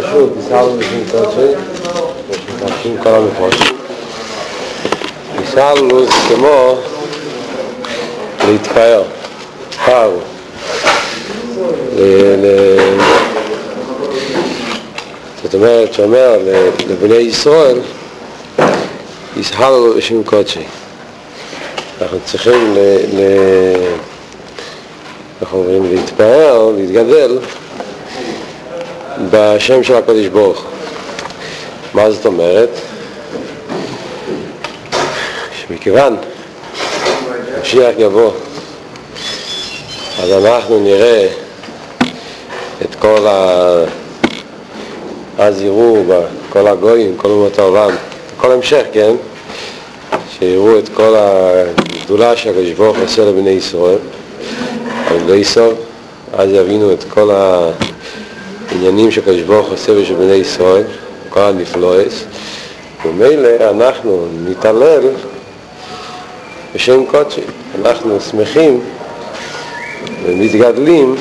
פשוט, ניסהלו בשביל קודשי, ושמתרשים כל המפורשים. ניסהלו זה כמו להתפאר, פאר. זאת אומרת, שאומר לבני ישראל, יסהלו בשם קודשי. אנחנו צריכים. אנחנו אומרים להתפאר, להתגדל בשם של הקודש ברוך. מה זאת אומרת? שמכיוון משיח יבוא אז אנחנו נראה את כל ה... אז יראו כל הגויים, כל אומות העולם, כל המשך, כן? שיראו את כל הגדולה שהקדוש ברוך עושה לבני ישראל, אבל לא יסוב, אז יבינו את כל העניינים שהקדוש ברוך עושה בשביל בני ישראל, כל הנפלואס, ומילא אנחנו נתעלל בשם קודשי, אנחנו שמחים ומתגדלים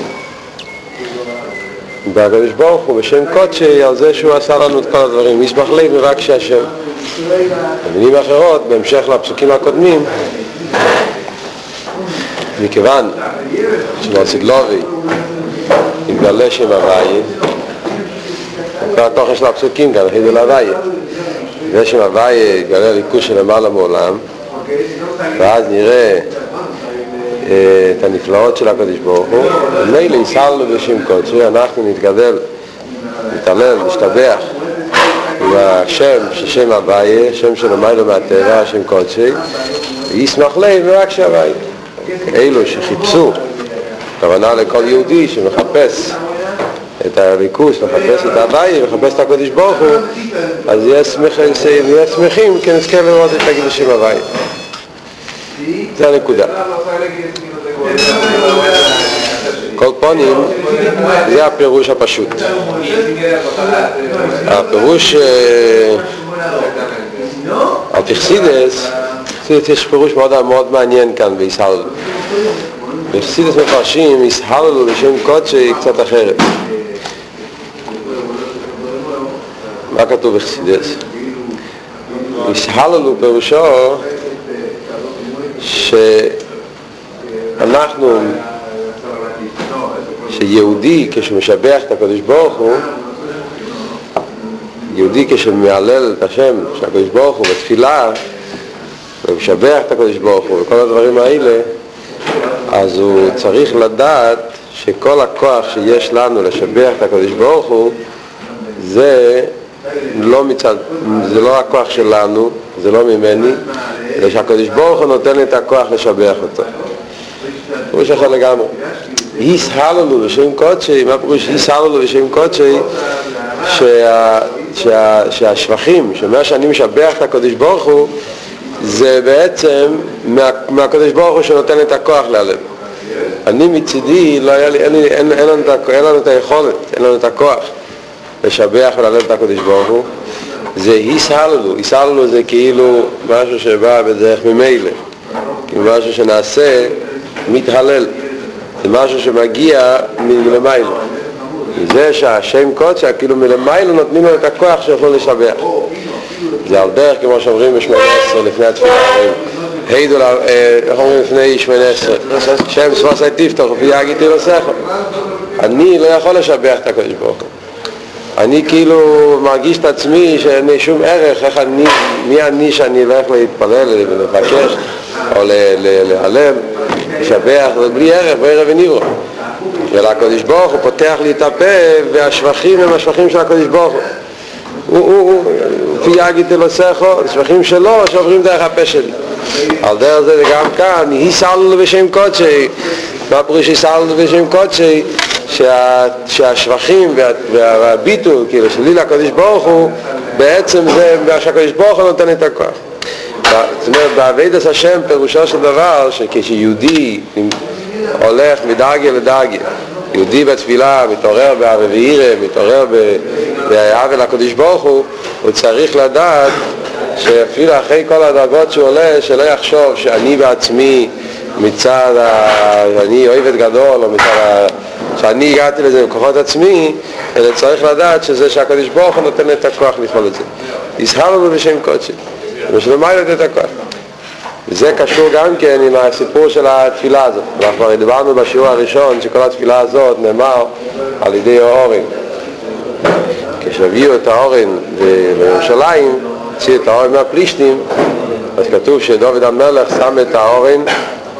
בקדוש ברוך הוא בשם קודשי על זה שהוא עשה לנו את כל הדברים, ישמח לב ורק שהשם. במילים אחרות, בהמשך לפסוקים הקודמים, מכיוון שלסגלובי יתגלה שם כל התוכן של הפסוקים כאן, חידו להוויה, ושם הוויה יתגלה ליכוש של למעלה מעולם, ואז נראה את הנפלאות של הקדוש ברוך הוא, ומילא יסלנו בשם קודשי, אנחנו נתגדל, נתעלל, נשתבח עם השם, ששם הוויה, שם של המיילו מהטבע, השם קודשי, וישמח לב ורק שהוויה. אלו שחיפשו, כוונה לכל יהודי שמחפש את הריכוש, מחפש את ההוויה, מחפש את הקדוש ברוך הוא, אז יהיה שמחים כי נזכה לראות את הקדושים הוויה. זה הנקודה. כל פונים זה הפירוש הפשוט. הפירוש על פרסידס, יש פירוש מאוד מאוד מעניין כאן בישהללו. בפרסידס מפרשים ישהללו בשם קודשי קצת אחרת. מה כתוב בפרסידס? ישהללו פירושו שאנחנו, שיהודי כשמשבח את הקדוש ברוך הוא, יהודי כשמהלל את השם של הקדוש ברוך הוא בתפילה, ומשבח את הקדוש ברוך הוא וכל הדברים האלה, אז הוא צריך לדעת שכל הכוח שיש לנו לשבח את הקדוש ברוך הוא זה לא מצד, זה לא הכוח שלנו, זה לא ממני, אלא שהקדוש ברוך הוא נותן את הכוח לשבח אותו. פירוש אחר לגמרי. יסהללו בשם קודשי, מה פירוש יסהללו בשם קודשי? שה, שה, שהשבחים, שמה שאני משבח את הקדוש ברוך הוא, זה בעצם מה, מהקדוש ברוך הוא שנותן את הכוח להלב. אני מצידי, לא היה לי, לי, אין לנו את היכולת, אין לנו את הכוח לשבח ולהלל את הקדוש ברוך הוא. זה היסהללו, היסהללו זה כאילו משהו שבא בדרך ממילא, כאילו משהו שנעשה מתהלל, זה משהו שמגיע מלמיילו. זה שהשם קודשא, כאילו מלמיילו נותנים לו את הכוח שיכולו לשבח. זה על דרך כמו שאומרים בשמונה עשרה לפני התפילה, העידו, איך אומרים לפני שמונה עשרה, שם סבוסי תפתח ופי יגיתי לו שכל. אני לא יכול לשבח את הקדוש ברוך הוא. אני כאילו מרגיש את עצמי שאין לי שום ערך, איך אני, מי אני שאני אלך להתפלל ולבקש או להיעלם, לשבח, זה בלי ערך, בערב וניברו. ולקדוש ברוך הוא פותח לי את הפה והשבחים הם השבחים של הקדוש ברוך הוא. הוא, הוא, הוא, פי יגיד אלוסכו, השבחים שלו שעוברים דרך הפה שלי. על דרך זה גם כאן, היסלנו בשם קודשי, מה פירוש היסלנו בשם קודשי? שה, שהשבחים וה, והביטול, כאילו, שלי לקדוש ברוך הוא, בעצם זה מה שהקדוש ברוך הוא נותן את הכוח. זאת אומרת, בעבידת השם פירושו של דבר, שכשיהודי הולך מדרגה לדרגה, יהודי בתפילה מתעורר בערבי מתעורר בעוול הקדוש ברוך הוא, הוא צריך לדעת שאפילו אחרי כל הדרגות שהוא עולה, שלא יחשוב שאני בעצמי מצד, ה... אני אוהבת גדול, או מצד שאני הגעתי לזה בכוחות עצמי, אלא צריך לדעת שזה שהקדוש ברוך הוא נותן את הכוח לפעול את זה. יזהר לנו בשם קודשי, ושלמה את הכוח. וזה קשור גם כן עם הסיפור של התפילה הזאת. אנחנו הרי דיברנו בשיעור הראשון שכל התפילה הזאת נאמר על ידי האורן. כשהביאו את האורן לירושלים, הוציאו את האורן מהפלישתים, אז כתוב שדוד המלך שם את האורן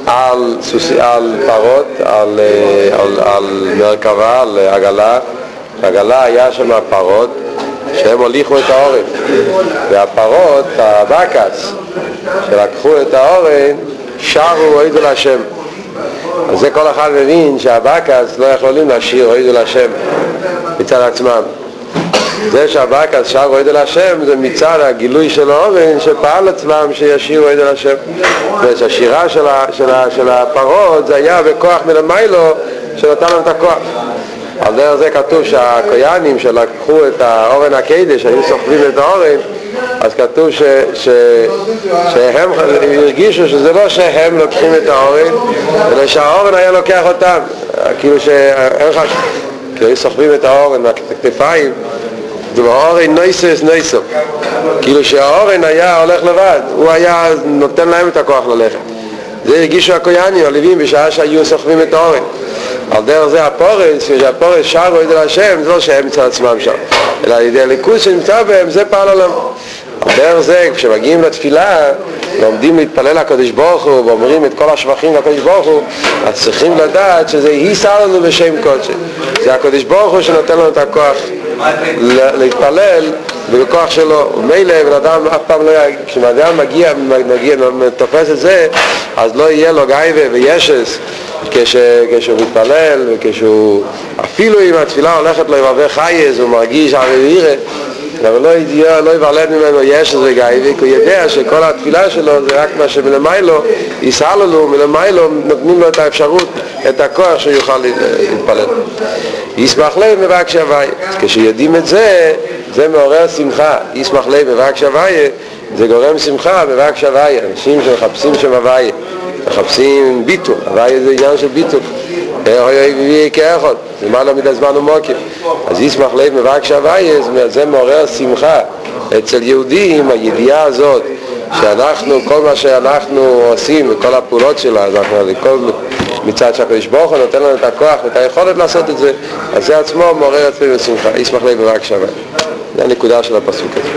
על, סוס, על פרות, על, אה, על, על מרכבה, על עגלה, עגלה היה שם פרות שהם הוליכו את האורן. והפרות, הבקס שלקחו את האורן שרו אוהדו להשם אז זה כל אחד מבין שהבקס לא יכולים לשיר אוהדו להשם מצד עצמם זה שהבקס שר אוהד אל השם זה מצד הגילוי של האורן שפעל עצמם שישירו אוהד אל השם. והשירה של, של, של הפרות זה היה בכוח מלמיילו שנתן להם את הכוח. על דרך זה כתוב שהקויאנים שלקחו את האורן הקדש, היו סוחבים את האורן אז כתוב ש, ש, שהם הרגישו שזה לא שהם לוקחים את האורן אלא שהאורן היה לוקח אותם. כאילו שהם חשבו היו סוחבים את האורן מהכתפיים והאורן נויסס נויסו כאילו שהאורן היה הולך לבד הוא היה נותן להם את הכוח ללכת. זה הרגישו הקויאנים, הלווים, בשעה שהיו סוחבים את האורן על דרך זה הפורס, כשהפורס שרו את השם, זה לא שהם מצד עצמם שם. אלא על ידי הליכוז שנמצא בהם, זה פעל עולם על דרך זה, כשמגיעים לתפילה לומדים להתפלל לקדוש ברוך הוא ואומרים את כל השבחים לקדוש ברוך הוא אז צריכים לדעת שזה יישא לנו בשם קודשי. זה הקדוש ברוך הוא שנותן לנו את הכוח להתפלל בכוח שלו. ומילא בן אדם אף פעם לא יגיד כשבן אדם מגיע, מגיע, תופס את זה אז לא יהיה לו גייבה וישס כש, כשהוא מתפלל וכשהוא אפילו אם התפילה הולכת לו הרבה חייז הוא מרגיש הרבה וירא אבל לא, ידיע, לא יוולד ממנו יש איזה גאיבי, כי הוא יודע שכל התפילה שלו זה רק מה שמלמיילו, יסהללו, מלמיילו נותנים לו את האפשרות, את הכוח שהוא יוכל להתפלל. ישמח לב מבקש הוואי. כשיודעים את זה, זה מעורר שמחה. ישמח לב מבקש הוואי, זה גורם שמחה מבקש הוואי. אנשים שמחפשים שם הוואי, מחפשים ביטול, הוואי זה עניין של ביטול. כאחד, למעלה מן הזמן ומוקים. אז ישמח לב מבקש הוויה, זה מעורר שמחה אצל יהודים, הידיעה הזאת שאנחנו, כל מה שאנחנו עושים וכל הפעולות אנחנו, כל, מצד שהקדוש ברוך הוא נותן לנו את הכוח ואת היכולת לעשות את זה, אז זה עצמו מעורר אצלנו שמחה. ישמח לב מבקש הוויה. זה הנקודה של הפסוק הזה.